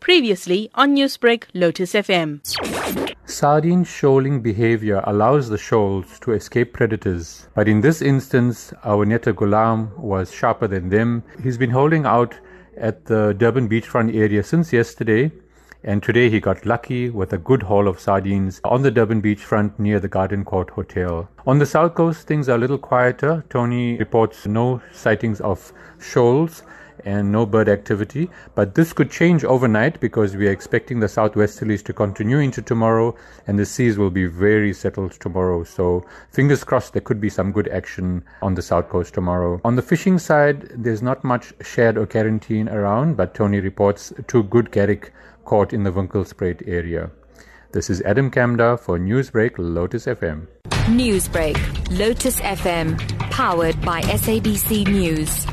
Previously on Newsbreak, Lotus FM. Sardine shoaling behavior allows the shoals to escape predators. But in this instance, our Netta Gulam was sharper than them. He's been holding out at the Durban beachfront area since yesterday. And today he got lucky with a good haul of sardines on the Durban beachfront near the Garden Court Hotel. On the south coast, things are a little quieter. Tony reports no sightings of shoals and no bird activity. But this could change overnight because we are expecting the southwesterlies to continue into tomorrow and the seas will be very settled tomorrow. So fingers crossed there could be some good action on the south coast tomorrow. On the fishing side, there's not much shad or quarantine around, but Tony reports two good garrick caught in the Winkelspruit area. This is Adam Kamdar for Newsbreak Lotus FM. Newsbreak, Lotus FM, powered by SABC News.